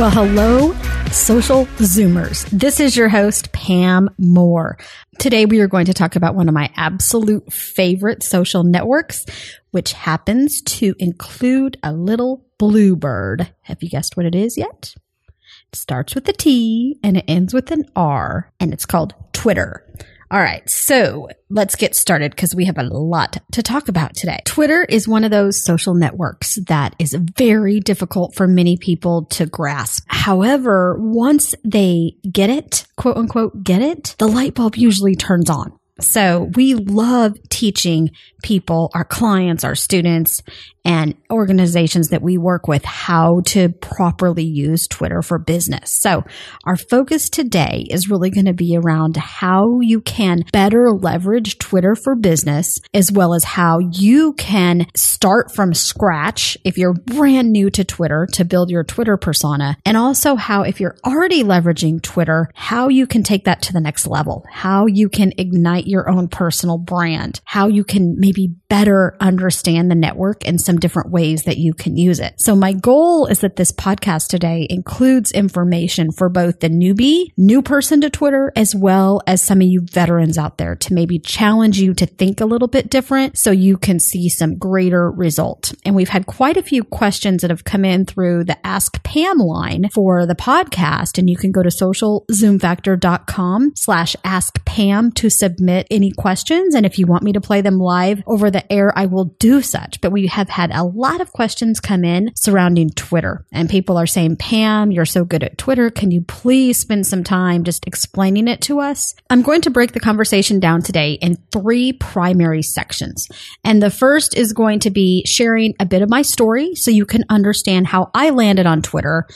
Well, hello, social Zoomers. This is your host, Pam Moore. Today we are going to talk about one of my absolute favorite social networks, which happens to include a little bluebird. Have you guessed what it is yet? It starts with a T and it ends with an R, and it's called Twitter. All right, so let's get started because we have a lot to talk about today. Twitter is one of those social networks that is very difficult for many people to grasp. However, once they get it, quote unquote, get it, the light bulb usually turns on. So we love teaching people, our clients, our students, and organizations that we work with how to properly use Twitter for business. So our focus today is really going to be around how you can better leverage Twitter for business, as well as how you can start from scratch if you're brand new to Twitter to build your Twitter persona. And also how if you're already leveraging Twitter, how you can take that to the next level, how you can ignite your own personal brand, how you can maybe better understand the network and some different ways that you can use it. So my goal is that this podcast today includes information for both the newbie, new person to Twitter, as well as some of you veterans out there to maybe challenge you to think a little bit different so you can see some greater result. And we've had quite a few questions that have come in through the Ask Pam line for the podcast. And you can go to socialzoomfactor.com slash ask Pam to submit any questions. And if you want me to play them live over the air, I will do such. But we have had a lot of questions come in surrounding Twitter and people are saying, Pam, you're so good at Twitter. Can you please spend some time just explaining it to us? I'm going to break the conversation down today in three primary sections. And the first is going to be sharing a bit of my story so you can understand how I landed on Twitter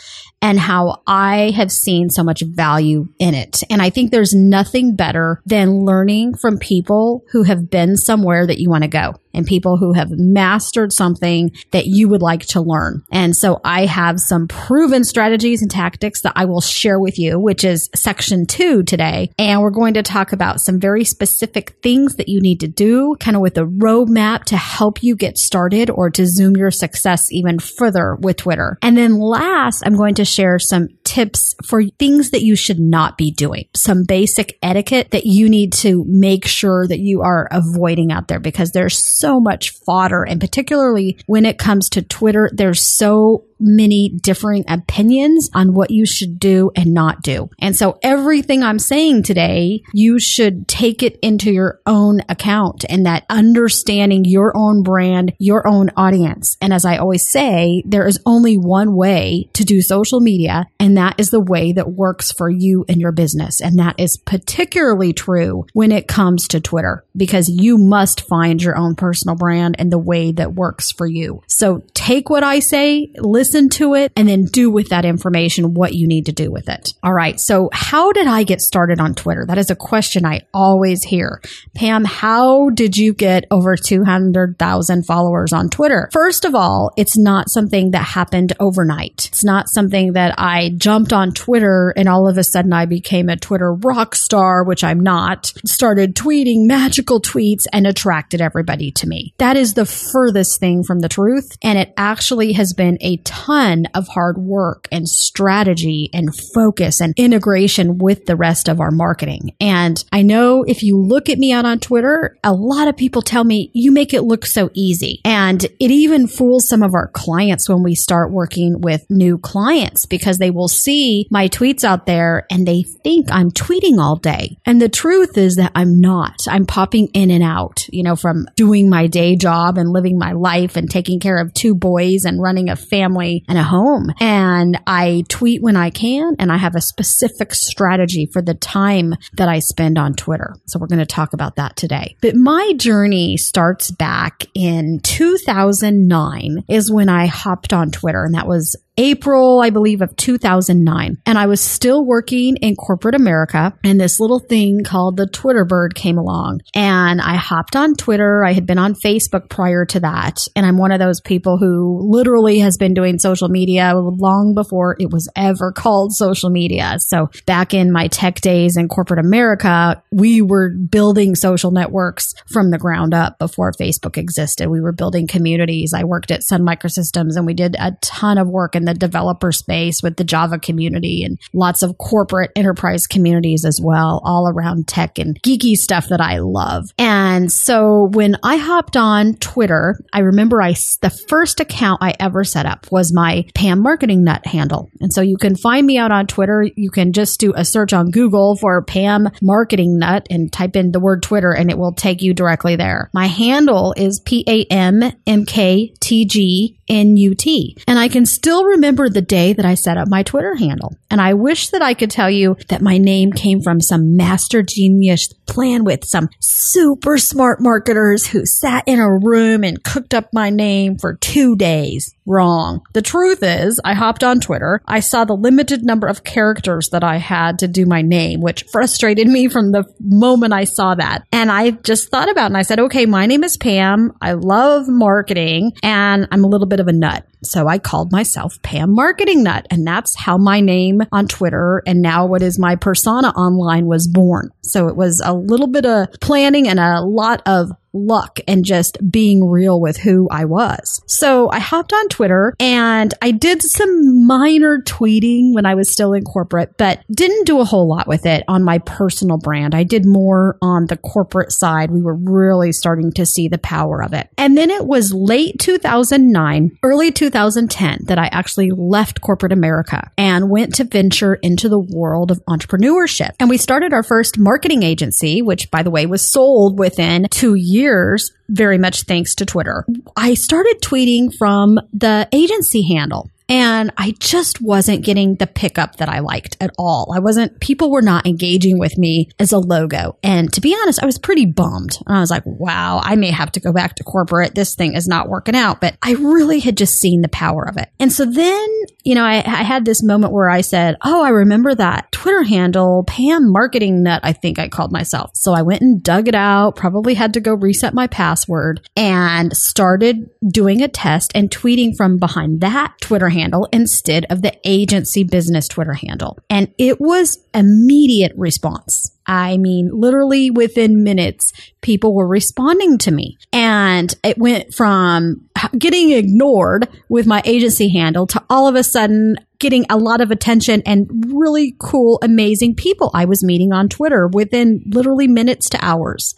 and how I have seen so much value in it. And I think there's nothing better than learning from people who have been somewhere that you want to go and people who have mastered something that you would like to learn. And so I have some proven strategies and tactics that I will share with you, which is section two today. And we're going to talk about some very specific things that you need to do, kind of with a roadmap to help you get started or to zoom your success even further with Twitter. And then last, I'm going to share some tips for things that you should not be doing, some basic etiquette that you need to make sure that you are avoiding out there because there's so much fodder. And particularly when it comes to Twitter, there's so many differing opinions on what you should do and not do. And so everything I'm saying today, you should take it into your own account and that understanding your own brand, your own audience. And as I always say, there is only one way to do social media and that is the way that works for you and your business. And that is particularly true when it comes to Twitter because you must find your own personal brand and the way that works for you. So take what I say, listen listen to it, and then do with that information what you need to do with it. All right. So how did I get started on Twitter? That is a question I always hear. Pam, how did you get over 200,000 followers on Twitter? First of all, it's not something that happened overnight. It's not something that I jumped on Twitter and all of a sudden I became a Twitter rock star, which I'm not, started tweeting magical tweets and attracted everybody to me. That is the furthest thing from the truth. And it actually has been a ton of hard work and strategy and focus and integration with the rest of our marketing. And I know if you look at me out on Twitter, a lot of people tell me you make it look so easy. And it even fools some of our clients when we start working with new clients because they will see my tweets out there and they think I'm tweeting all day. And the truth is that I'm not. I'm popping in and out, you know, from doing my day job and living my life and taking care of two boys and running a family and a home. And I tweet when I can and I have a specific strategy for the time that I spend on Twitter. So we're going to talk about that today. But my journey starts back in 2009 is when I hopped on Twitter and that was April, I believe, of 2009. And I was still working in corporate America and this little thing called the Twitter bird came along and I hopped on Twitter. I had been on Facebook prior to that. And I'm one of those people who literally has been doing social media long before it was ever called social media. So back in my tech days in corporate America, we were building social networks from the ground up before Facebook existed. We were building communities. I worked at Sun Microsystems and we did a ton of work in the developer space with the Java community and lots of corporate enterprise communities as well, all around tech and geeky stuff that I love. And so when I hopped on Twitter, I remember I, the first account I ever set up was my Pam Marketing Nut handle. And so you can find me out on Twitter. You can just do a search on Google for Pam Marketing Nut and type in the word Twitter and it will take you directly there. My handle is P A M M K T G N U T. And I can still remember the day that I set up my Twitter handle. And I wish that I could tell you that my name came from some master genius plan with some super smart marketers who sat in a room and cooked up my name for two days. Wrong. The truth is, I hopped on Twitter. I saw the limited number of characters that I had to do my name, which frustrated me from the moment I saw that. And I just thought about it and I said, okay, my name is Pam. I love marketing and I'm a little bit of a nut. So I called myself Pam Marketing Nut. And that's how my name on Twitter and now what is my persona online was born. So it was a little bit of planning and a lot of luck and just being real with who I was. So I hopped on Twitter and I did some minor tweeting when I was still in corporate, but didn't do a whole lot with it on my personal brand. I did more on the corporate side. We were really starting to see the power of it. And then it was late 2009, early 2010 that I actually left corporate America and went to venture into the world of entrepreneurship. And we started our first marketing agency, which by the way was sold within two years years, very much thanks to Twitter. I started tweeting from the agency handle. And I just wasn't getting the pickup that I liked at all. I wasn't, people were not engaging with me as a logo. And to be honest, I was pretty bummed. And I was like, wow, I may have to go back to corporate. This thing is not working out. But I really had just seen the power of it. And so then, you know, I, I had this moment where I said, oh, I remember that Twitter handle, Pam Marketing Nut, I think I called myself. So I went and dug it out, probably had to go reset my password and started doing a test and tweeting from behind that Twitter handle instead of the agency business Twitter handle. And it was immediate response. I mean, literally within minutes, people were responding to me. And it went from getting ignored with my agency handle to all of a sudden getting a lot of attention and really cool, amazing people I was meeting on Twitter within literally minutes to hours.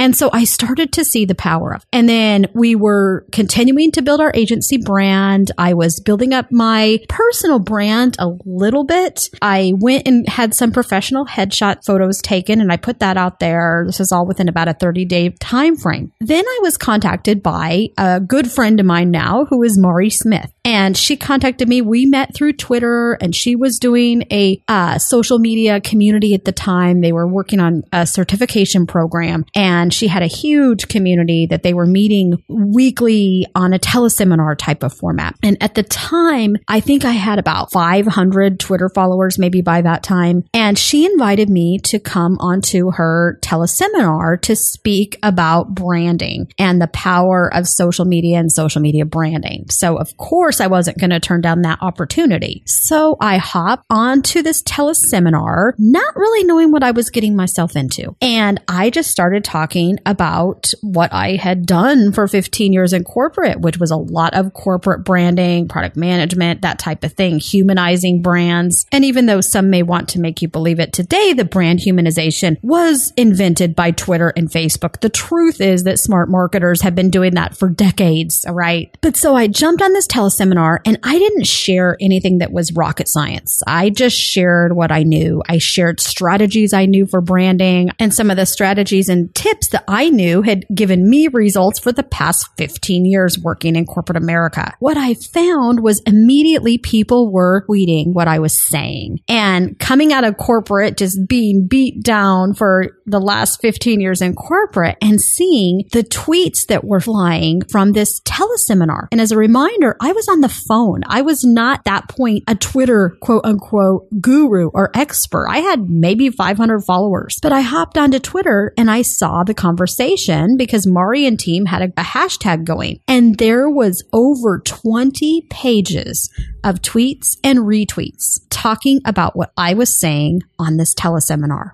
And so I started to see the power of. And then we were continuing to build our agency brand. I was building up my personal brand a little bit. I went and had some professional headshot photos taken and I put that out there. This is all within about a 30 day time frame. Then I was contacted by a good friend of mine now who is Mari Smith and she contacted me. We met through Twitter and she was doing a uh, social media community at the time. They were working on a certification program and she had a huge community that they were meeting weekly on a teleseminar type of format. And at the time, I think I had about 500 Twitter followers maybe by that time. And she invited me to come onto her teleseminar to speak about branding and the power of social media and social media branding. So of course I wasn't going to turn down that opportunity. So I hop onto this teleseminar, not really knowing what I was getting myself into. And I just started talking talking about what I had done for 15 years in corporate, which was a lot of corporate branding, product management, that type of thing, humanizing brands. And even though some may want to make you believe it today, the brand humanization was invented by Twitter and Facebook. The truth is that smart marketers have been doing that for decades, right? But so I jumped on this teleseminar and I didn't share anything that was rocket science. I just shared what I knew. I shared strategies I knew for branding and some of the strategies and tips that I knew had given me results for the past 15 years working in corporate America. What I found was immediately people were tweeting what I was saying and coming out of corporate, just being beat down for the last 15 years in corporate and seeing the tweets that were flying from this teleseminar. And as a reminder, I was on the phone. I was not that point a Twitter quote unquote guru or expert. I had maybe 500 followers, but I hopped onto Twitter and I saw the conversation because Mari and team had a, a hashtag going and there was over 20 pages of tweets and retweets talking about what I was saying on this teleseminar.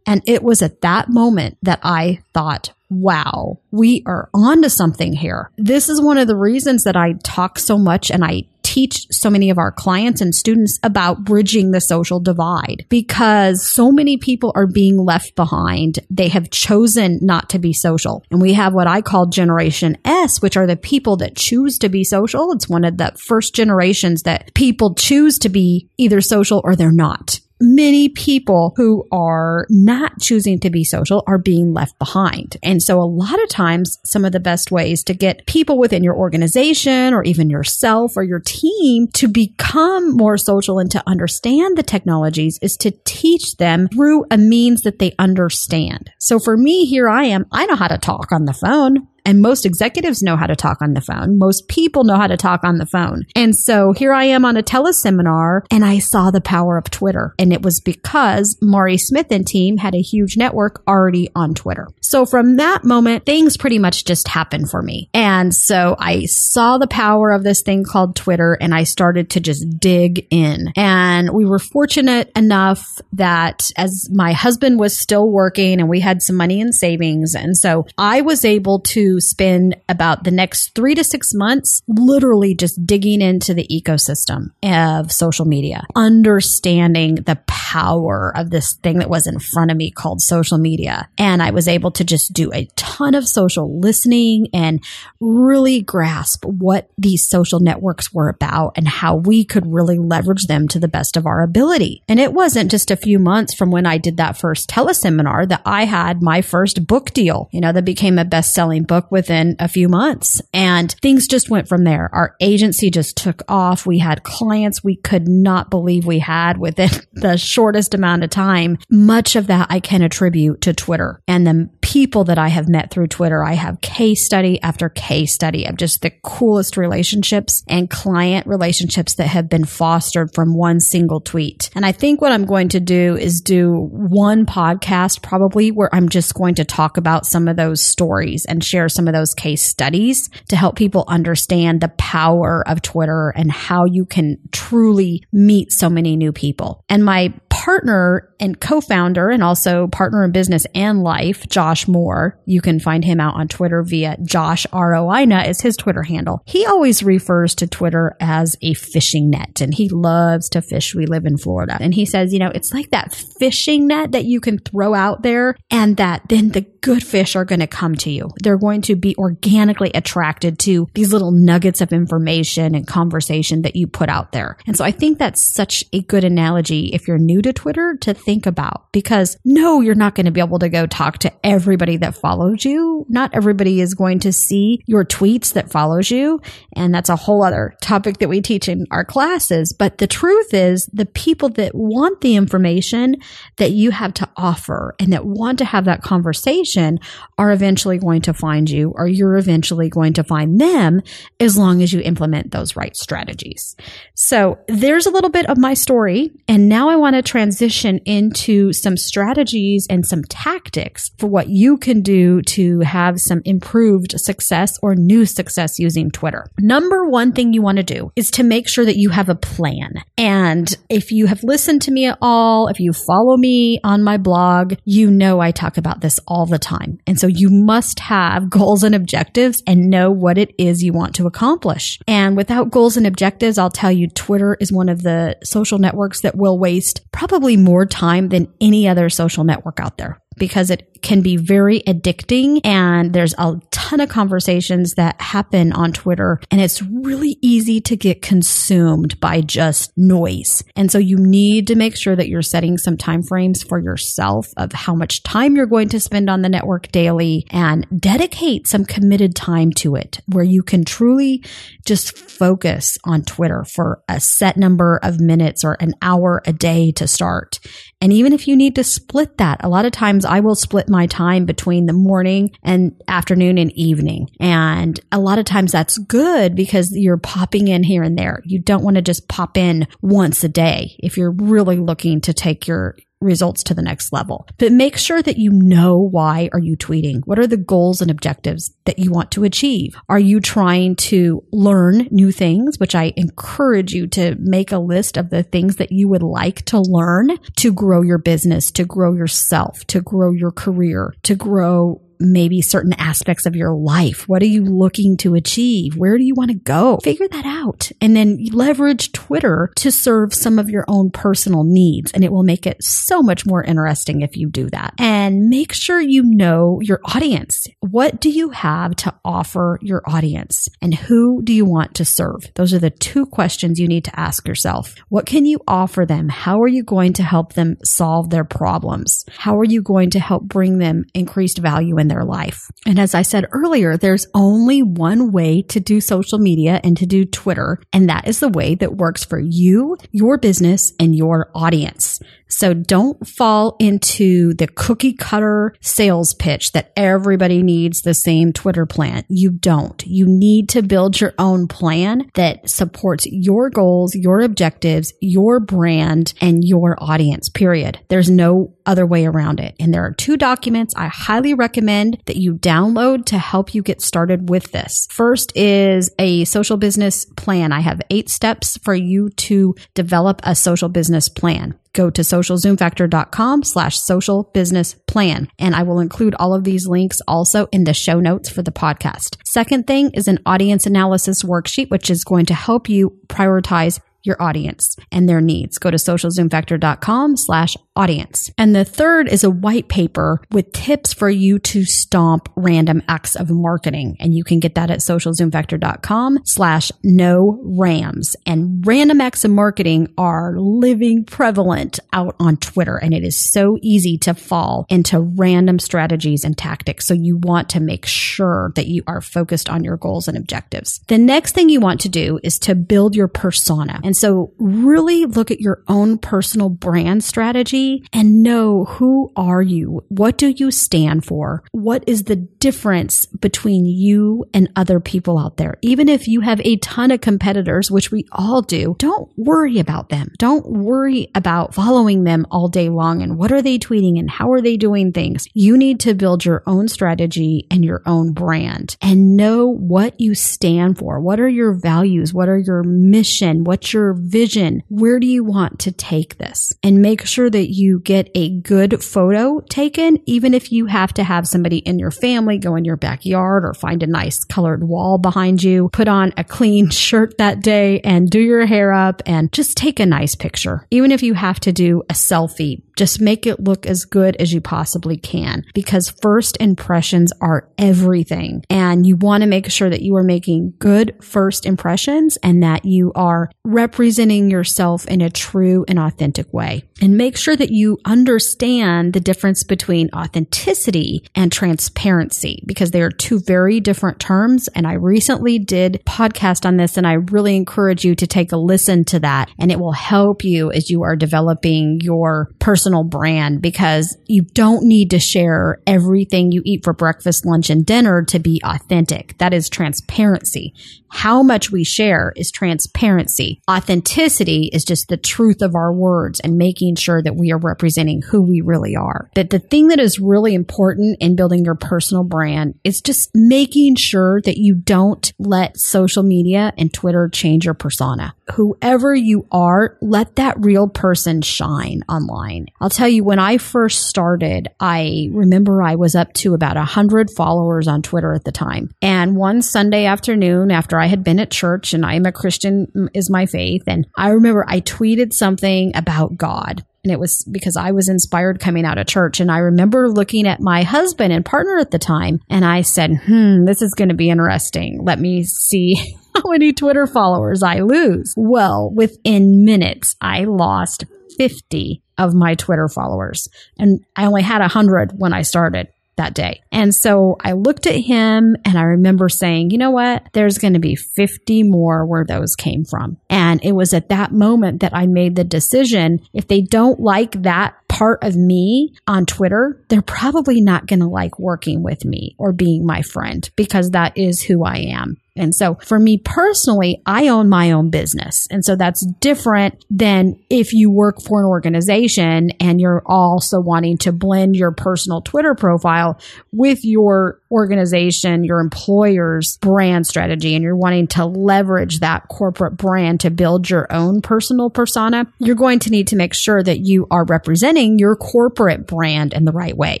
And it was at that moment that I thought, wow, we are on to something here. This is one of the reasons that I talk so much and I teach so many of our clients and students about bridging the social divide because so many people are being left behind. They have chosen not to be social. And we have what I call Generation S, which are the people that choose to be social. It's one of the first generations that people choose to be either social or they're not many people who are not choosing to be social are being left behind. And so a lot of times, some of the best ways to get people within your organization or even yourself or your team to become more social and to understand the technologies is to teach them through a means that they understand. So for me, here I am. I know how to talk on the phone. And most executives know how to talk on the phone. Most people know how to talk on the phone. And so here I am on a teleseminar and I saw the power of Twitter. And it was because Mari Smith and team had a huge network already on Twitter. So from that moment, things pretty much just happened for me. And so I saw the power of this thing called Twitter and I started to just dig in. And we were fortunate enough that as my husband was still working and we had some money in savings. And so I was able to spend about the next three to six months literally just digging into the ecosystem of social media, understanding the power of this thing that was in front of me called social media. And I was able to just do a ton of social listening and really grasp what these social networks were about and how we could really leverage them to the best of our ability. And it wasn't just a few months from when I did that first teleseminar that I had my first book deal, you know, that became a best selling book book within a few months. And things just went from there. Our agency just took off. We had clients we could not believe we had within the shortest amount of time. Much of that I can attribute to Twitter and the people that I have met through Twitter. I have case study after case study of just the coolest relationships and client relationships that have been fostered from one single tweet. And I think what I'm going to do is do one podcast probably where I'm just going to talk about some of those stories and share some of those case studies to help people understand the power of Twitter and how you can truly meet so many new people. And my partner and co-founder and also partner in business and life, Josh Moore. You can find him out on Twitter via Josh Roina is his Twitter handle. He always refers to Twitter as a fishing net and he loves to fish. We live in Florida. And he says, you know, it's like that fishing net that you can throw out there and that then the good fish are going to come to you. They're going to be organically attracted to these little nuggets of information and conversation that you put out there. And so I think that's such a good analogy if you're new to Twitter to think about because no, you're not going to be able to go talk to everybody that follows you. Not everybody is going to see your tweets that follows you. And that's a whole other topic that we teach in our classes. But the truth is the people that want the information that you have to offer and that want to have that conversation are eventually going to find you or you're eventually going to find them as long as you implement those right strategies. So there's a little bit of my story. And now I want to transition in into some strategies and some tactics for what you can do to have some improved success or new success using Twitter. Number one thing you want to do is to make sure that you have a plan. And if you have listened to me at all, if you follow me on my blog, you know I talk about this all the time. And so you must have goals and objectives and know what it is you want to accomplish. And without goals and objectives, I'll tell you Twitter is one of the social networks that will waste probably more time than any other social network out there because it can be very addicting and there's a ton of conversations that happen on Twitter and it's really easy to get consumed by just noise. And so you need to make sure that you're setting some time frames for yourself of how much time you're going to spend on the network daily and dedicate some committed time to it where you can truly just focus on Twitter for a set number of minutes or an hour a day to start. And even if you need to split that, a lot of times I will split my time between the morning and afternoon and evening. And a lot of times that's good because you're popping in here and there. You don't want to just pop in once a day if you're really looking to take your results to the next level. But make sure that you know why are you tweeting? What are the goals and objectives that you want to achieve? Are you trying to learn new things, which I encourage you to make a list of the things that you would like to learn to grow your business, to grow yourself, to grow your career, to grow maybe certain aspects of your life. What are you looking to achieve? Where do you want to go? Figure that out and then leverage Twitter to serve some of your own personal needs. And it will make it so much more interesting if you do that. And make sure you know your audience. What do you have to offer your audience and who do you want to serve? Those are the two questions you need to ask yourself. What can you offer them? How are you going to help them solve their problems? How are you going to help bring them increased value in their life. And as I said earlier, there's only one way to do social media and to do Twitter, and that is the way that works for you, your business, and your audience. So don't fall into the cookie cutter sales pitch that everybody needs the same Twitter plan. You don't. You need to build your own plan that supports your goals, your objectives, your brand, and your audience, period. There's no other way around it. And there are two documents I highly recommend that you download to help you get started with this. First is a social business plan. I have eight steps for you to develop a social business plan go to socialzoomfactor.com slash social business plan. And I will include all of these links also in the show notes for the podcast. Second thing is an audience analysis worksheet, which is going to help you prioritize your audience and their needs. Go to socialzoomfactor.com slash audience. And the third is a white paper with tips for you to stomp random acts of marketing. And you can get that at socialzoomfactor.com slash no rams. And random acts of marketing are living prevalent out on Twitter. And it is so easy to fall into random strategies and tactics. So you want to make sure that you are focused on your goals and objectives. The next thing you want to do is to build your persona. And so really look at your own personal brand strategy and know who are you? What do you stand for? What is the difference between you and other people out there? Even if you have a ton of competitors, which we all do, don't worry about them. Don't worry about following them all day long and what are they tweeting and how are they doing things. You need to build your own strategy and your own brand and know what you stand for. What are your values? What are your mission? What's your your vision? Where do you want to take this? And make sure that you get a good photo taken, even if you have to have somebody in your family go in your backyard or find a nice colored wall behind you, put on a clean shirt that day and do your hair up and just take a nice picture. Even if you have to do a selfie, just make it look as good as you possibly can because first impressions are everything. And you want to make sure that you are making good first impressions and that you are representing yourself in a true and authentic way. And make sure that you understand the difference between authenticity and transparency because they are two very different terms. And I recently did podcast on this and I really encourage you to take a listen to that and it will help you as you are developing your personal personal brand because you don't need to share everything you eat for breakfast, lunch, and dinner to be authentic. That is transparency. How much we share is transparency. Authenticity is just the truth of our words and making sure that we are representing who we really are. That the thing that is really important in building your personal brand is just making sure that you don't let social media and Twitter change your persona. Whoever you are, let that real person shine online. I'll tell you, when I first started, I remember I was up to about a hundred followers on Twitter at the time. And one Sunday afternoon after I had been at church and I'm a Christian is my faith. And I remember I tweeted something about God. And it was because I was inspired coming out of church. And I remember looking at my husband and partner at the time. And I said, hmm, this is going to be interesting. Let me see how many Twitter followers I lose. Well, within minutes, I lost 50 of my Twitter followers. And I only had 100 when I started that day. And so I looked at him and I remember saying, you know what? There's going to be 50 more where those came from. And it was at that moment that I made the decision if they don't like that part of me on Twitter, they're probably not going to like working with me or being my friend because that is who I am. And so for me personally, I own my own business. And so that's different than if you work for an organization and you're also wanting to blend your personal Twitter profile with your organization, your employer's brand strategy, and you're wanting to leverage that corporate brand to build your own personal persona. You're going to need to make sure that you are representing your corporate brand in the right way.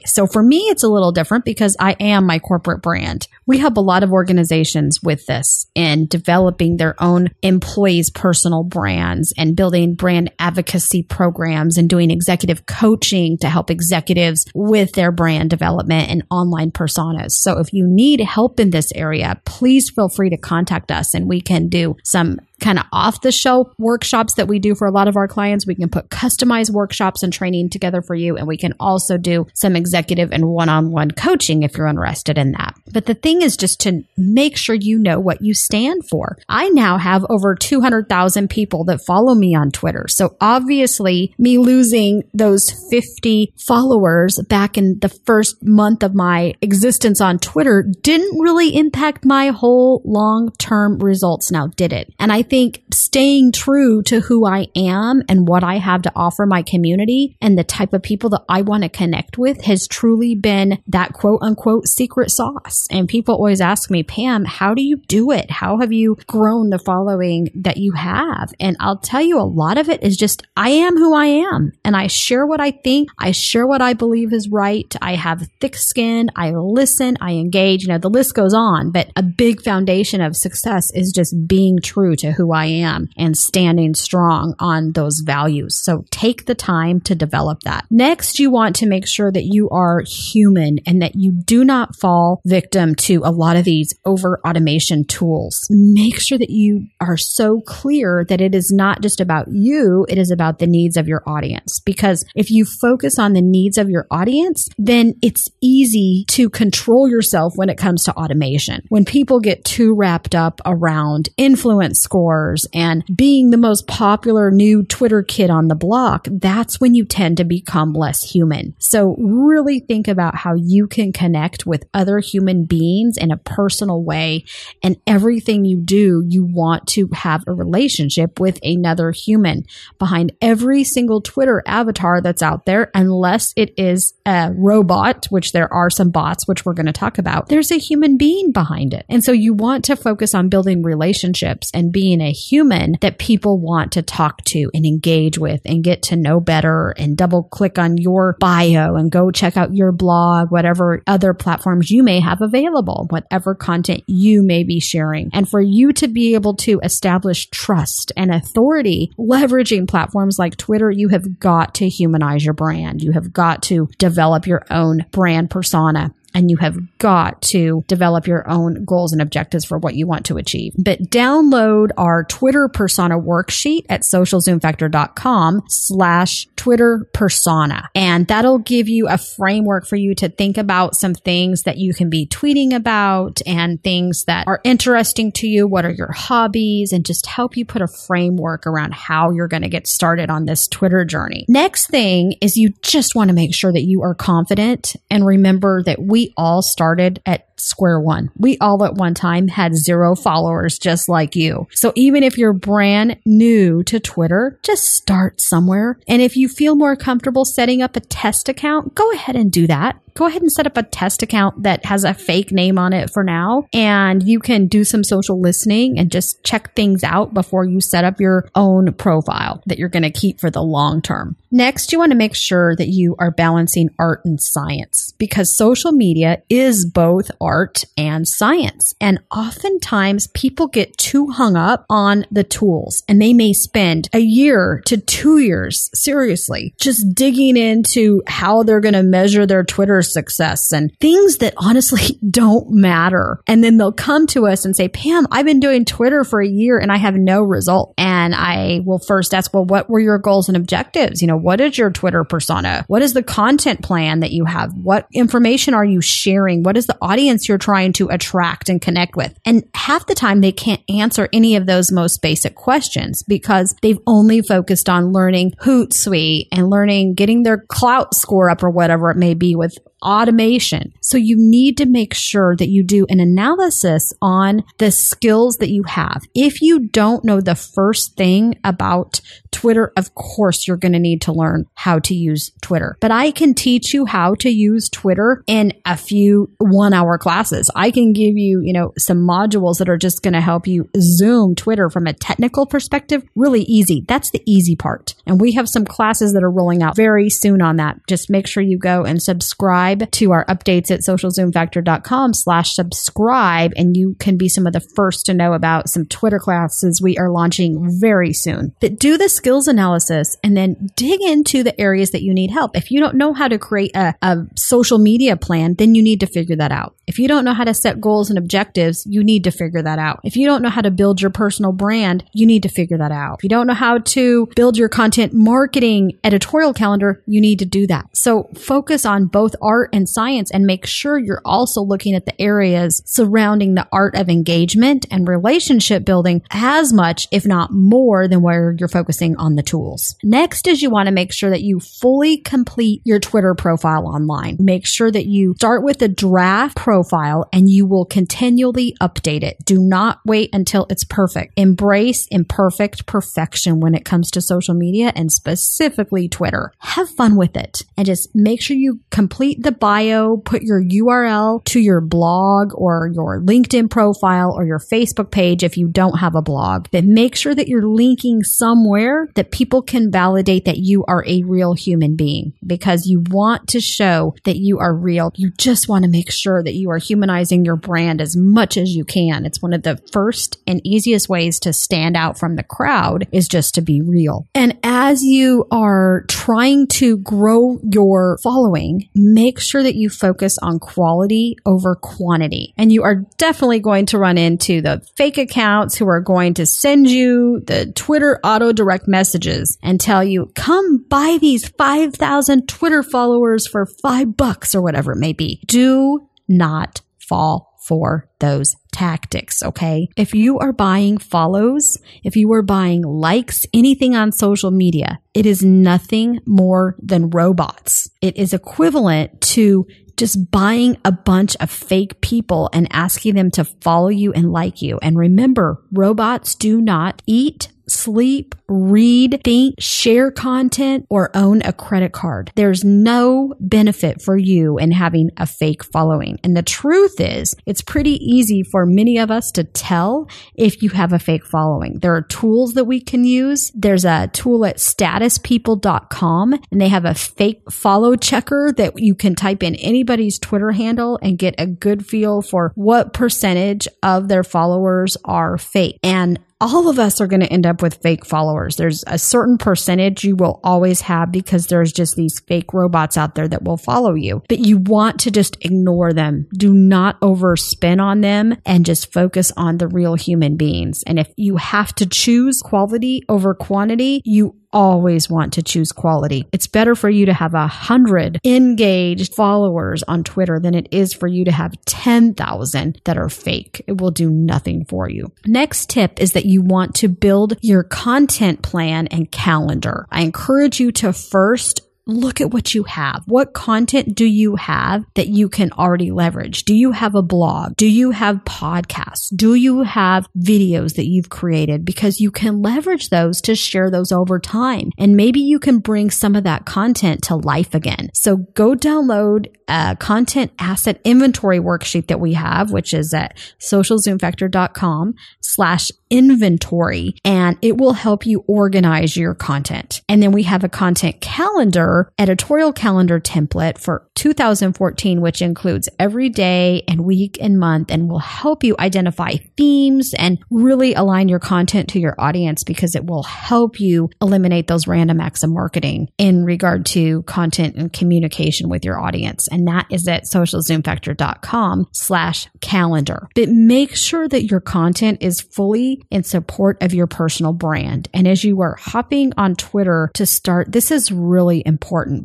So for me, it's a little different because I am my corporate brand. We help a lot of organizations with this in developing their own employees' personal brands and building brand advocacy programs and doing executive coaching to help executives with their brand development and online personas. So if you need help in this area, please feel free to contact us and we can do some kind of off the shelf workshops that we do for a lot of our clients. We can put customized workshops and training together for you. And we can also do some executive and one on one coaching if you're interested in that. But the thing is just to make sure you know what you stand for. I now have over 200,000 people that follow me on Twitter. So obviously me losing those 50 followers back in the first month of my existence on Twitter didn't really impact my whole long term results now, did it? And I think staying true to who I am and what I have to offer my community and the type of people that I want to connect with has truly been that quote unquote secret sauce. And people always ask me, Pam, how do you do it? How have you grown the following that you have? And I'll tell you a lot of it is just I am who I am and I share what I think. I share what I believe is right. I have thick skin. I listen. I engage. You know, the list goes on, but a big foundation of success is just being true to who I am and standing strong on those values. So take the time to develop that. Next, you want to make sure that you are human and that you do not fall victim to a lot of these over automation tools. Make sure that you are so clear that it is not just about you, it is about the needs of your audience. Because if you focus on the needs of your audience, then it's easy to control yourself when it comes to automation. When people get too wrapped up around influence scores, and being the most popular new Twitter kid on the block, that's when you tend to become less human. So really think about how you can connect with other human beings in a personal way. And everything you do, you want to have a relationship with another human behind every single Twitter avatar that's out there, unless it is a robot, which there are some bots, which we're going to talk about. There's a human being behind it. And so you want to focus on building relationships and being a human that people want to talk to and engage with and get to know better and double click on your bio and go check out your blog, whatever other platforms you may have available, whatever content you may be sharing. And for you to be able to establish trust and authority leveraging platforms like Twitter, you have got to humanize your brand. You have got to develop your own brand persona and you have got to develop your own goals and objectives for what you want to achieve. But download our Twitter persona worksheet at socialzoomfactor.com slash Twitter persona. And that'll give you a framework for you to think about some things that you can be tweeting about and things that are interesting to you. What are your hobbies and just help you put a framework around how you're going to get started on this Twitter journey. Next thing is you just want to make sure that you are confident and remember that we all started at square one. We all at one time had zero followers just like you. So even if you're brand new to Twitter, just start somewhere. And if you feel more comfortable setting up a test account, go ahead and do that go ahead and set up a test account that has a fake name on it for now. And you can do some social listening and just check things out before you set up your own profile that you're going to keep for the long term. Next, you want to make sure that you are balancing art and science because social media is both art and science. And oftentimes people get too hung up on the tools and they may spend a year to two years, seriously, just digging into how they're going to measure their Twitter success and things that honestly don't matter. And then they'll come to us and say, Pam, I've been doing Twitter for a year and I have no result. And I will first ask, well, what were your goals and objectives? You know, what is your Twitter persona? What is the content plan that you have? What information are you sharing? What is the audience you're trying to attract and connect with? And half the time they can't answer any of those most basic questions because they've only focused on learning Hootsuite and learning getting their Klout score up or whatever it may be with automation. So you need to make sure that you do an analysis on the skills that you have. If you don't know the first thing about Twitter, of course, you're going to need to learn how to use Twitter. But I can teach you how to use Twitter in a few one hour classes. I can give you, you know, some modules that are just going to help you zoom Twitter from a technical perspective really easy. That's the easy part. And we have some classes that are rolling out very soon on that. Just make sure you go and subscribe subscribe to our updates at socialzoomfactor.com slash subscribe and you can be some of the first to know about some Twitter classes we are launching very soon. But do the skills analysis and then dig into the areas that you need help. If you don't know how to create a, a social media plan, then you need to figure that out. If you don't know how to set goals and objectives, you need to figure that out. If you don't know how to build your personal brand, you need to figure that out. If you don't know how to build your content marketing editorial calendar, you need to do that. So focus on both art art and science and make sure you're also looking at the areas surrounding the art of engagement and relationship building as much, if not more than where you're focusing on the tools. Next is you want to make sure that you fully complete your Twitter profile online. Make sure that you start with a draft profile and you will continually update it. Do not wait until it's perfect. Embrace imperfect perfection when it comes to social media and specifically Twitter. Have fun with it and just make sure you complete the the bio, put your URL to your blog or your LinkedIn profile or your Facebook page if you don't have a blog. But make sure that you're linking somewhere that people can validate that you are a real human being because you want to show that you are real. You just want to make sure that you are humanizing your brand as much as you can. It's one of the first and easiest ways to stand out from the crowd is just to be real. And as you are trying to grow your following, make sure that you focus on quality over quantity. And you are definitely going to run into the fake accounts who are going to send you the Twitter auto direct messages and tell you, come buy these 5,000 Twitter followers for five bucks or whatever it may be. Do not fall for those tactics. Okay. If you are buying follows, if you are buying likes, anything on social media, it is nothing more than robots. It is equivalent to just buying a bunch of fake people and asking them to follow you and like you. And remember, robots do not eat, sleep, read, think, share content, or own a credit card. There's no benefit for you in having a fake following. And the truth is, it's pretty easy for many of us to tell if you have a fake following. There are tools that we can use. There's a tool at statuspeople.com and they have a fake follow checker that you can type in anybody's Twitter handle and get a good feel for what percentage of their followers are fake. And all of us are going to end up with fake followers. There's a certain percentage you will always have because there's just these fake robots out there that will follow you, but you want to just ignore them. Do not overspin on them and just focus on the real human beings. And if you have to choose quality over quantity, you always want to choose quality. It's better for you to have a hundred engaged followers on Twitter than it is for you to have 10,000 that are fake. It will do nothing for you. Next tip is that you want to build your content plan and calendar. I encourage you to first look at what you have. What content do you have that you can already leverage? Do you have a blog? Do you have podcasts? Do you have videos that you've created? Because you can leverage those to share those over time. And maybe you can bring some of that content to life again. So go download a content asset inventory worksheet that we have, which is at socialzoomfactor.com slash inventory and it will help you organize your content. And then we have a content calendar, editorial calendar template for 2014, which includes every day and week and month and will help you identify themes and really align your content to your audience because it will help you eliminate those random acts of marketing in regard to content and communication with your audience. And that is at socialzoomfactor.com slash calendar. But make sure that your content is fully in support of your personal brand. And as you are hopping on Twitter to start, this is really important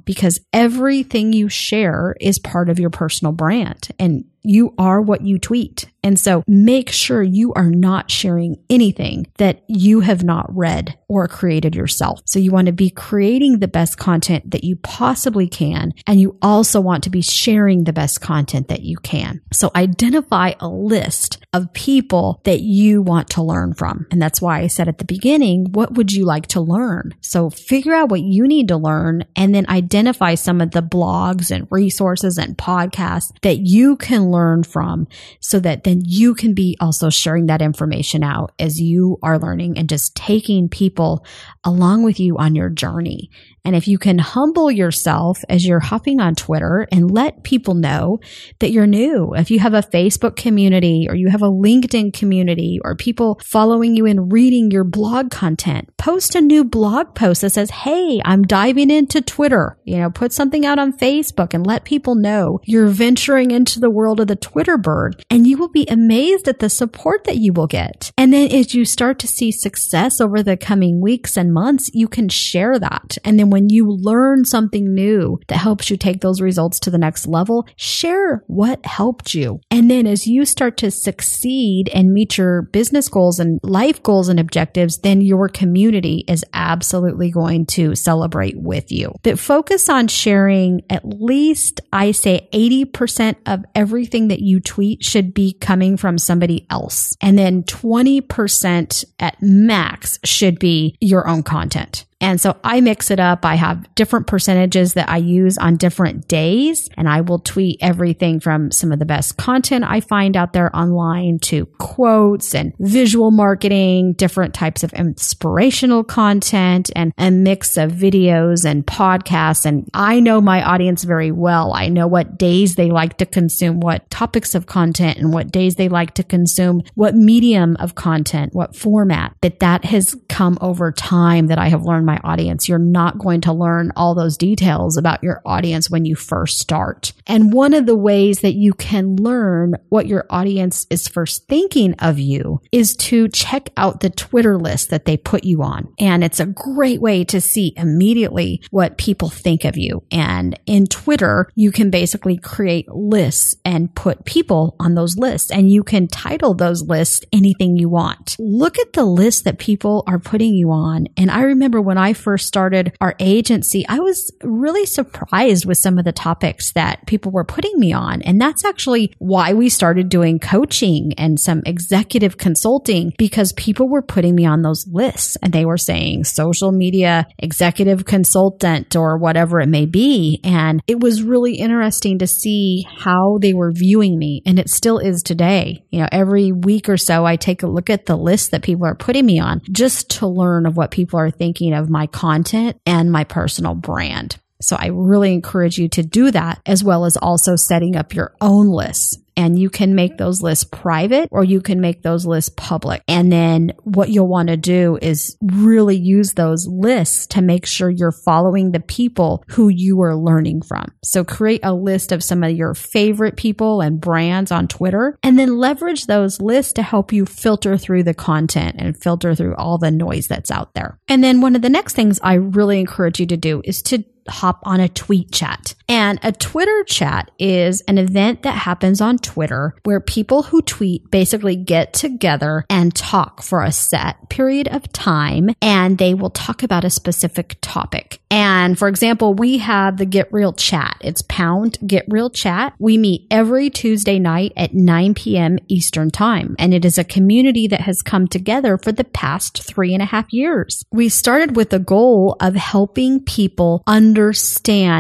because everything you share is part of your personal brand. And you are what you tweet. And so make sure you are not sharing anything that you have not read or created yourself. So you want to be creating the best content that you possibly can. And you also want to be sharing the best content that you can. So identify a list of people that you want to learn from. And that's why I said at the beginning, what would you like to learn? So figure out what you need to learn and then identify some of the blogs and resources and podcasts that you can learn from so that then you can be also sharing that information out as you are learning and just taking people along with you on your journey. And if you can humble yourself as you're hopping on Twitter and let people know that you're new, if you have a Facebook community or you have a LinkedIn community or people following you and reading your blog content, post a new blog post that says, Hey, I'm diving into Twitter. You know, put something out on Facebook and let people know you're venturing into the world of the Twitter bird and you will be amazed at the support that you will get. And then as you start to see success over the coming weeks and months, you can share that. And then when you learn something new that helps you take those results to the next level, share what helped you. And then as you start to succeed and meet your business goals and life goals and objectives, then your community is absolutely going to celebrate with you. But focus on sharing at least, I say 80% of everything that you tweet should be coming from somebody else. And then 20% at max should be your own content. And so I mix it up. I have different percentages that I use on different days and I will tweet everything from some of the best content I find out there online to quotes and visual marketing, different types of inspirational content and a mix of videos and podcasts. And I know my audience very well. I know what days they like to consume what topics of content and what days they like to consume what medium of content, what format. But that has come over time that I have learned my audience. You're not going to learn all those details about your audience when you first start. And one of the ways that you can learn what your audience is first thinking of you is to check out the Twitter list that they put you on. And it's a great way to see immediately what people think of you. And in Twitter, you can basically create lists and put people on those lists and you can title those lists anything you want. Look at the list that people are putting you on. And I remember when I first started our agency, I was really surprised with some of the topics that people were putting me on. And that's actually why we started doing coaching and some executive consulting because people were putting me on those lists and they were saying social media executive consultant or whatever it may be. And it was really interesting to see how they were viewing me. And it still is today. You know, every week or so, I take a look at the list that people are putting me on just to learn of what people are thinking of my content and my personal brand. So I really encourage you to do that as well as also setting up your own lists. And you can make those lists private or you can make those lists public. And then what you'll want to do is really use those lists to make sure you're following the people who you are learning from. So create a list of some of your favorite people and brands on Twitter and then leverage those lists to help you filter through the content and filter through all the noise that's out there. And then one of the next things I really encourage you to do is to hop on a tweet chat. And a Twitter chat is an event that happens on Twitter where people who tweet basically get together and talk for a set period of time and they will talk about a specific topic. And for example, we have the Get Real chat. It's pound Get Real chat. We meet every Tuesday night at 9 p.m. Eastern time. And it is a community that has come together for the past three and a half years. We started with the goal of helping people understand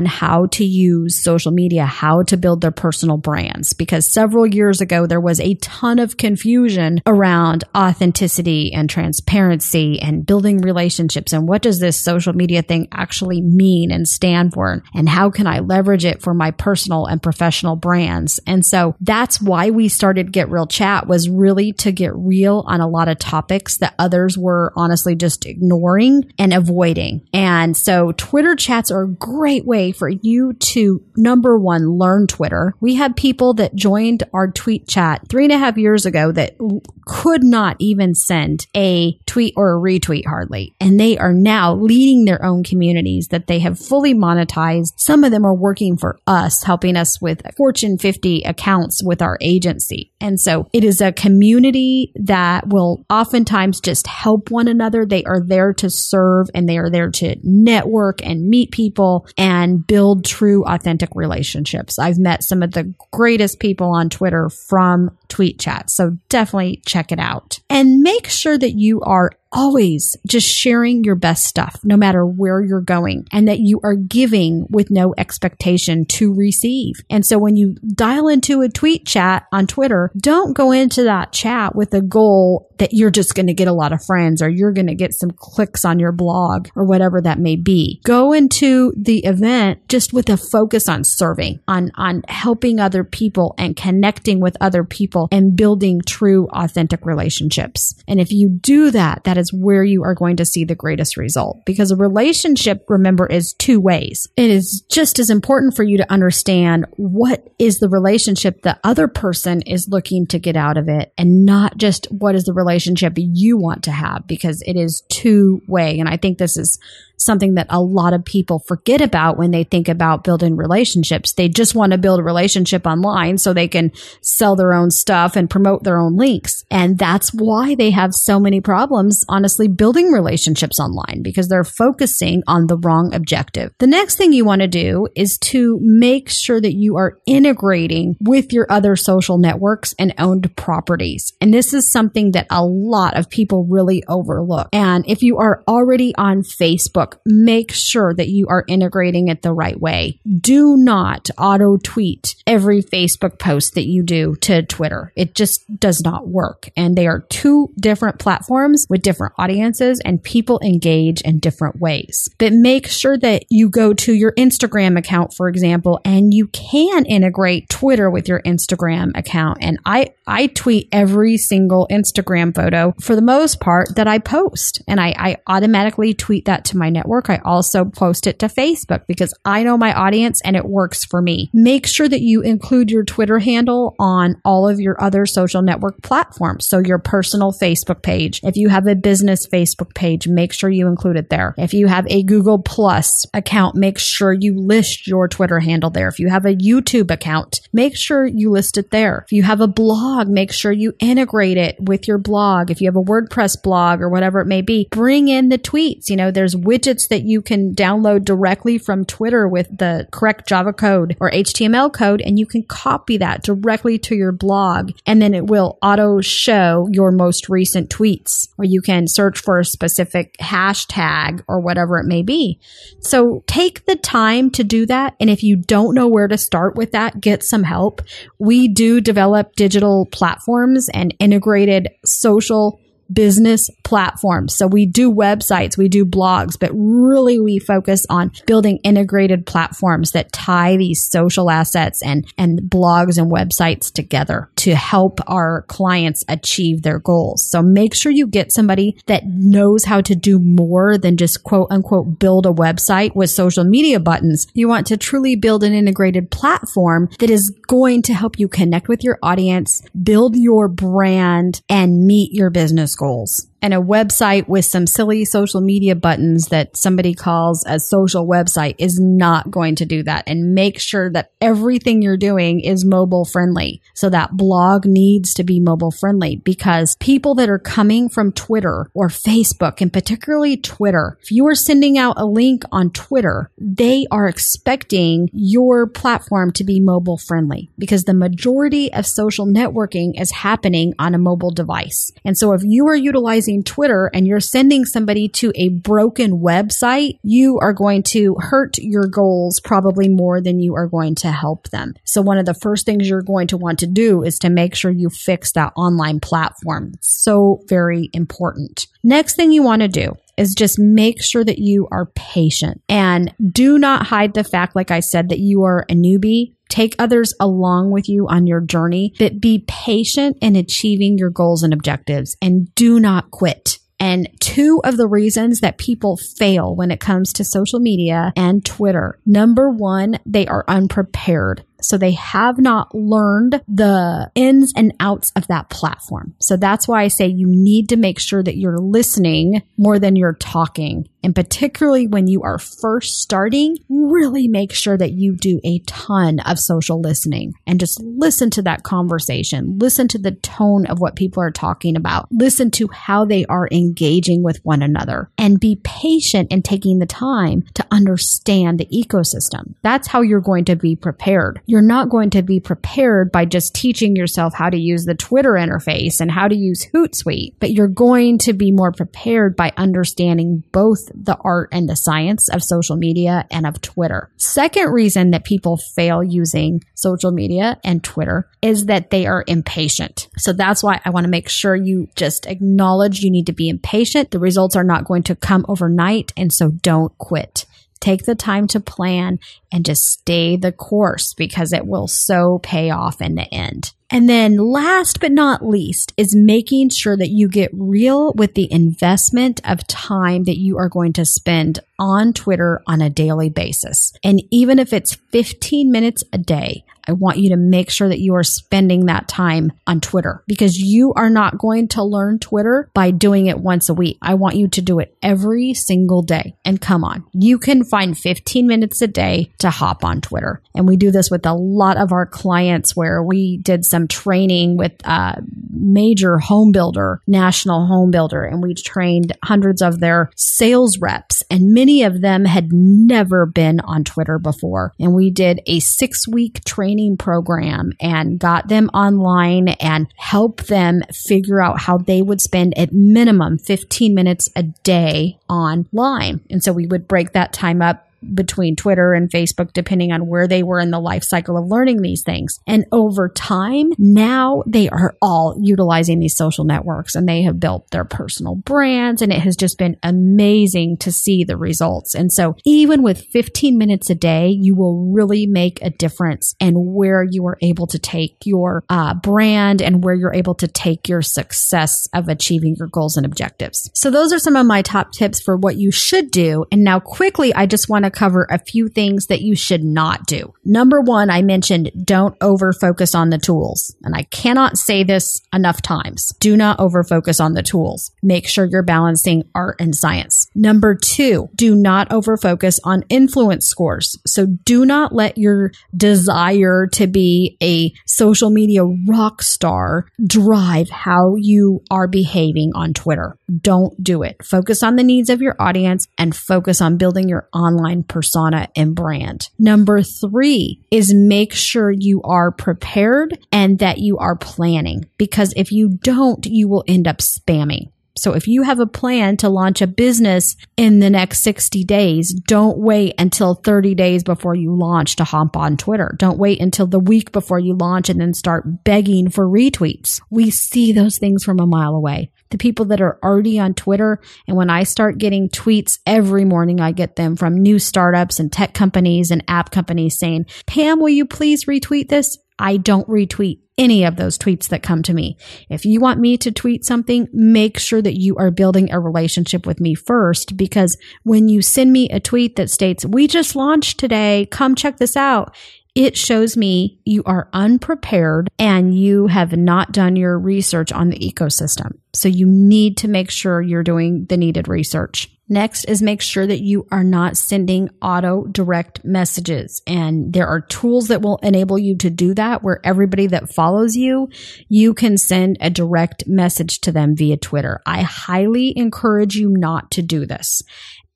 how to use social media, how to build their personal brands. Because several years ago, there was a ton of confusion around authenticity and transparency and building relationships. And what does this social media thing actually mean and stand for? And how can I leverage it for my personal and professional brands? And so that's why we started Get Real Chat was really to get real on a lot of topics that others were honestly just ignoring and avoiding. And so Twitter chats are a great way for you to number one, learn Twitter. We had people that joined our tweet chat three and a half years ago that could not even send a tweet or a retweet hardly. And they are now leading their own communities that they have fully monetized. Some of them are working for us, helping us with Fortune 50 accounts with our agency. And so it is a community that will oftentimes just help one another. They are there to serve and they are there to network and meet people and build true authentic relationships. I've met some of the greatest people on Twitter from tweet chat. So definitely check it out and make sure that you are always just sharing your best stuff, no matter where you're going, and that you are giving with no expectation to receive. And so when you dial into a tweet chat on Twitter, don't go into that chat with a goal that you're just going to get a lot of friends or you're going to get some clicks on your blog or whatever that may be. Go into the event just with a focus on serving, on, on helping other people and connecting with other people and building true, authentic relationships. And if you do that, that is where you are going to see the greatest result because a relationship, remember, is two ways. It is just as important for you to understand what is the relationship the other person is looking to get out of it and not just what is the relationship you want to have because it is two way. And I think this is something that a lot of people forget about when they think about building relationships. They just want to build a relationship online so they can sell their own stuff and promote their own links. And that's why they have so many problems, honestly, building relationships online because they're focusing on the wrong objective. The next thing you want to do is to make sure that you are integrating with your other social networks and owned properties. And this is something that a lot of people really overlook. And if you are already on Facebook, Facebook, make sure that you are integrating it the right way. Do not auto tweet every Facebook post that you do to Twitter. It just does not work. And they are two different platforms with different audiences and people engage in different ways. But make sure that you go to your Instagram account, for example, and you can integrate Twitter with your Instagram account. And I, I tweet every single Instagram photo for the most part that I post. And I, I automatically tweet that to my network. I also post it to Facebook because I know my audience and it works for me. Make sure that you include your Twitter handle on all of your other social network platforms. So your personal Facebook page. If you have a business Facebook page, make sure you include it there. If you have a Google Plus account, make sure you list your Twitter handle there. If you have a YouTube account, make sure you list it there. If you have a blog, make sure you integrate it with your blog. If you have a WordPress blog or whatever it may be, bring in the tweets. You know, there's widgets widgets that you can download directly from Twitter with the correct Java code or HTML code, and you can copy that directly to your blog, and then it will auto show your most recent tweets, or you can search for a specific hashtag or whatever it may be. So take the time to do that. And if you don't know where to start with that, get some help. We do develop digital platforms and integrated social business platforms. So we do websites, we do blogs, but really we focus on building integrated platforms that tie these social assets and, and blogs and websites together to help our clients achieve their goals. So make sure you get somebody that knows how to do more than just quote unquote build a website with social media buttons. You want to truly build an integrated platform that is going to help you connect with your audience, build your brand and meet your business goals and a website with some silly social media buttons that somebody calls a social website is not going to do that. And make sure that everything you're doing is mobile friendly. So that blog needs to be mobile friendly because people that are coming from Twitter or Facebook and particularly Twitter, if you are sending out a link on Twitter, they are expecting your platform to be mobile friendly because the majority of social networking is happening on a mobile device. And so if you are utilizing using Twitter and you're sending somebody to a broken website, you are going to hurt your goals probably more than you are going to help them. So one of the first things you're going to want to do is to make sure you fix that online platform. so very important. Next thing you want to do is just make sure that you are patient and do not hide the fact, like I said, that you are a newbie Take others along with you on your journey, but be patient in achieving your goals and objectives and do not quit. And two of the reasons that people fail when it comes to social media and Twitter. Number one, they are unprepared. So they have not learned the ins and outs of that platform. So that's why I say you need to make sure that you're listening more than you're talking. And particularly when you are first starting, really make sure that you do a ton of social listening and just listen to that conversation. Listen to the tone of what people are talking about. Listen to how they are engaging with one another and be patient in taking the time to understand the ecosystem. That's how you're going to be prepared. You're not going to be prepared by just teaching yourself how to use the Twitter interface and how to use Hootsuite, but you're going to be more prepared by understanding both the art and the science of social media and of Twitter. Second reason that people fail using social media and Twitter is that they are impatient. So that's why I want to make sure you just acknowledge you need to be impatient. The results are not going to come overnight. And so don't quit. Take the time to plan and just stay the course because it will so pay off in the end. And then last but not least is making sure that you get real with the investment of time that you are going to spend on Twitter on a daily basis. And even if it's 15 minutes a day, I want you to make sure that you are spending that time on Twitter because you are not going to learn Twitter by doing it once a week. I want you to do it every single day. And come on, you can find 15 minutes a day to hop on Twitter. And we do this with a lot of our clients where we did some training with a major home builder, national home builder, and we trained hundreds of their sales reps and many of them had never been on Twitter before. And we did a six week training training program and got them online and help them figure out how they would spend at minimum 15 minutes a day online. And so we would break that time up between Twitter and Facebook, depending on where they were in the life cycle of learning these things. And over time, now they are all utilizing these social networks and they have built their personal brands. And it has just been amazing to see the results. And so even with 15 minutes a day, you will really make a difference in where you are able to take your uh, brand and where you're able to take your success of achieving your goals and objectives. So those are some of my top tips for what you should do. And now quickly, I just want to cover a few things that you should not do. Number one, I mentioned don't over focus on the tools. And I cannot say this enough times. Do not over focus on the tools. Make sure you're balancing art and science. Number two, do not over focus on influence scores. So do not let your desire to be a social media rock star drive how you are behaving on Twitter. Don't do it. Focus on the needs of your audience and focus on building your online persona and brand. Number three is make sure you are prepared and that you are planning because if you don't, you will end up spamming. So if you have a plan to launch a business in the next 60 days, don't wait until 30 days before you launch to hop on Twitter. Don't wait until the week before you launch and then start begging for retweets. We see those things from a mile away. The people that are already on Twitter. And when I start getting tweets every morning, I get them from new startups and tech companies and app companies saying, Pam, will you please retweet this? I don't retweet any of those tweets that come to me. If you want me to tweet something, make sure that you are building a relationship with me first because when you send me a tweet that states, we just launched today, come check this out it shows me you are unprepared and you have not done your research on the ecosystem. So you need to make sure you're doing the needed research. Next is make sure that you are not sending auto direct messages. And there are tools that will enable you to do that where everybody that follows you, you can send a direct message to them via Twitter. I highly encourage you not to do this.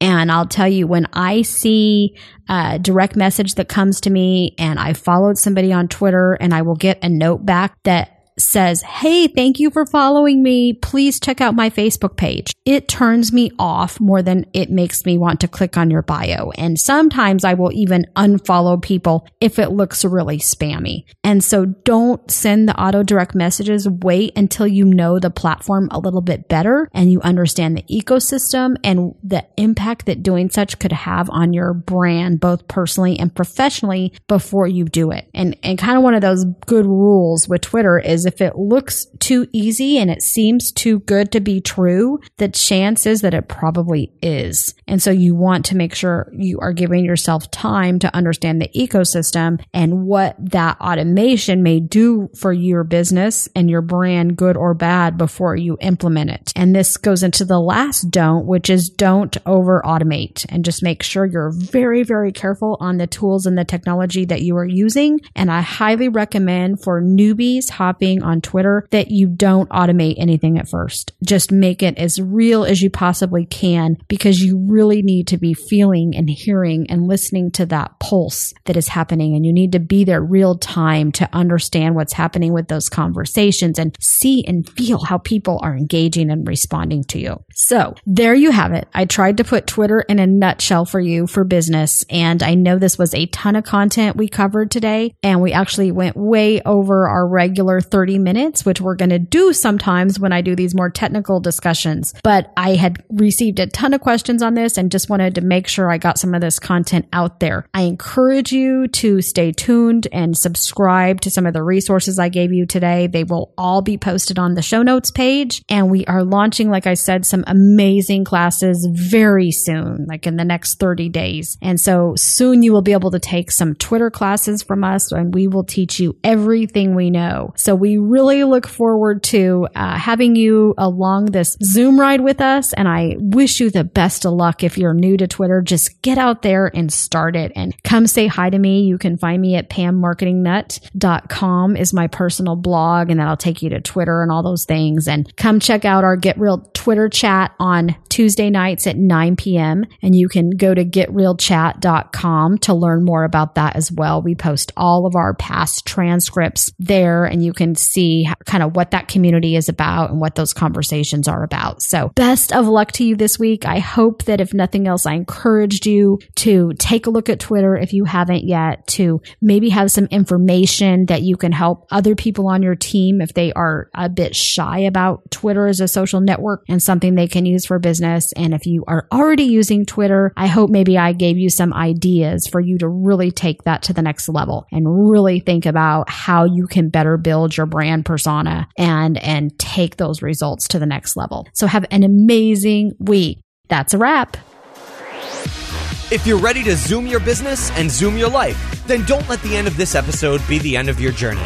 And I'll tell you, when I see a direct message that comes to me and I followed somebody on Twitter and I will get a note back that says, Hey, thank you for following me. Please check out my Facebook page. It turns me off more than it makes me want to click on your bio. And sometimes I will even unfollow people if it looks really spammy. And so don't send the auto direct messages. Wait until you know the platform a little bit better and you understand the ecosystem and the impact that doing such could have on your brand, both personally and professionally before you do it. And, and kind of one of those good rules with Twitter is if it looks too easy and it seems too good to be true, the chance is that it probably is. And so you want to make sure you are giving yourself time to understand the ecosystem and what that automation may do for your business and your brand, good or bad, before you implement it. And this goes into the last don't, which is don't over automate and just make sure you're very, very careful on the tools and the technology that you are using. And I highly recommend for newbies hopping on Twitter that you don't automate anything at first. Just make it as real as you possibly can because you really need to be feeling and hearing and listening to that pulse that is happening. And you need to be there real time to understand what's happening with those conversations and see and feel how people are engaging and responding to you. So there you have it. I tried to put Twitter in a nutshell for you for business. And I know this was a ton of content we covered today. And we actually went way over our regular 30 30 minutes, which we're going to do sometimes when I do these more technical discussions. But I had received a ton of questions on this and just wanted to make sure I got some of this content out there. I encourage you to stay tuned and subscribe to some of the resources I gave you today. They will all be posted on the show notes page. And we are launching, like I said, some amazing classes very soon, like in the next 30 days. And so soon you will be able to take some Twitter classes from us and we will teach you everything we know. So we really look forward to uh, having you along this Zoom ride with us. And I wish you the best of luck if you're new to Twitter. Just get out there and start it and come say hi to me. You can find me at pammarketingnut.com is my personal blog. And that'll take you to Twitter and all those things. And come check out our Get Real Twitter chat on Tuesday nights at 9 p.m. And you can go to getrealchat.com to learn more about that as well. We post all of our past transcripts there and you can see kind of what that community is about and what those conversations are about. So best of luck to you this week. I hope that if nothing else, I encouraged you to take a look at Twitter if you haven't yet, to maybe have some information that you can help other people on your team if they are a bit shy about Twitter as a social network and something they can use for business. And if you are already using Twitter, I hope maybe I gave you some ideas for you to really take that to the next level and really think about how you can better build your brand persona and, and take those results to the next level. So have an amazing week. That's a wrap. If you're ready to zoom your business and zoom your life, then don't let the end of this episode be the end of your journey.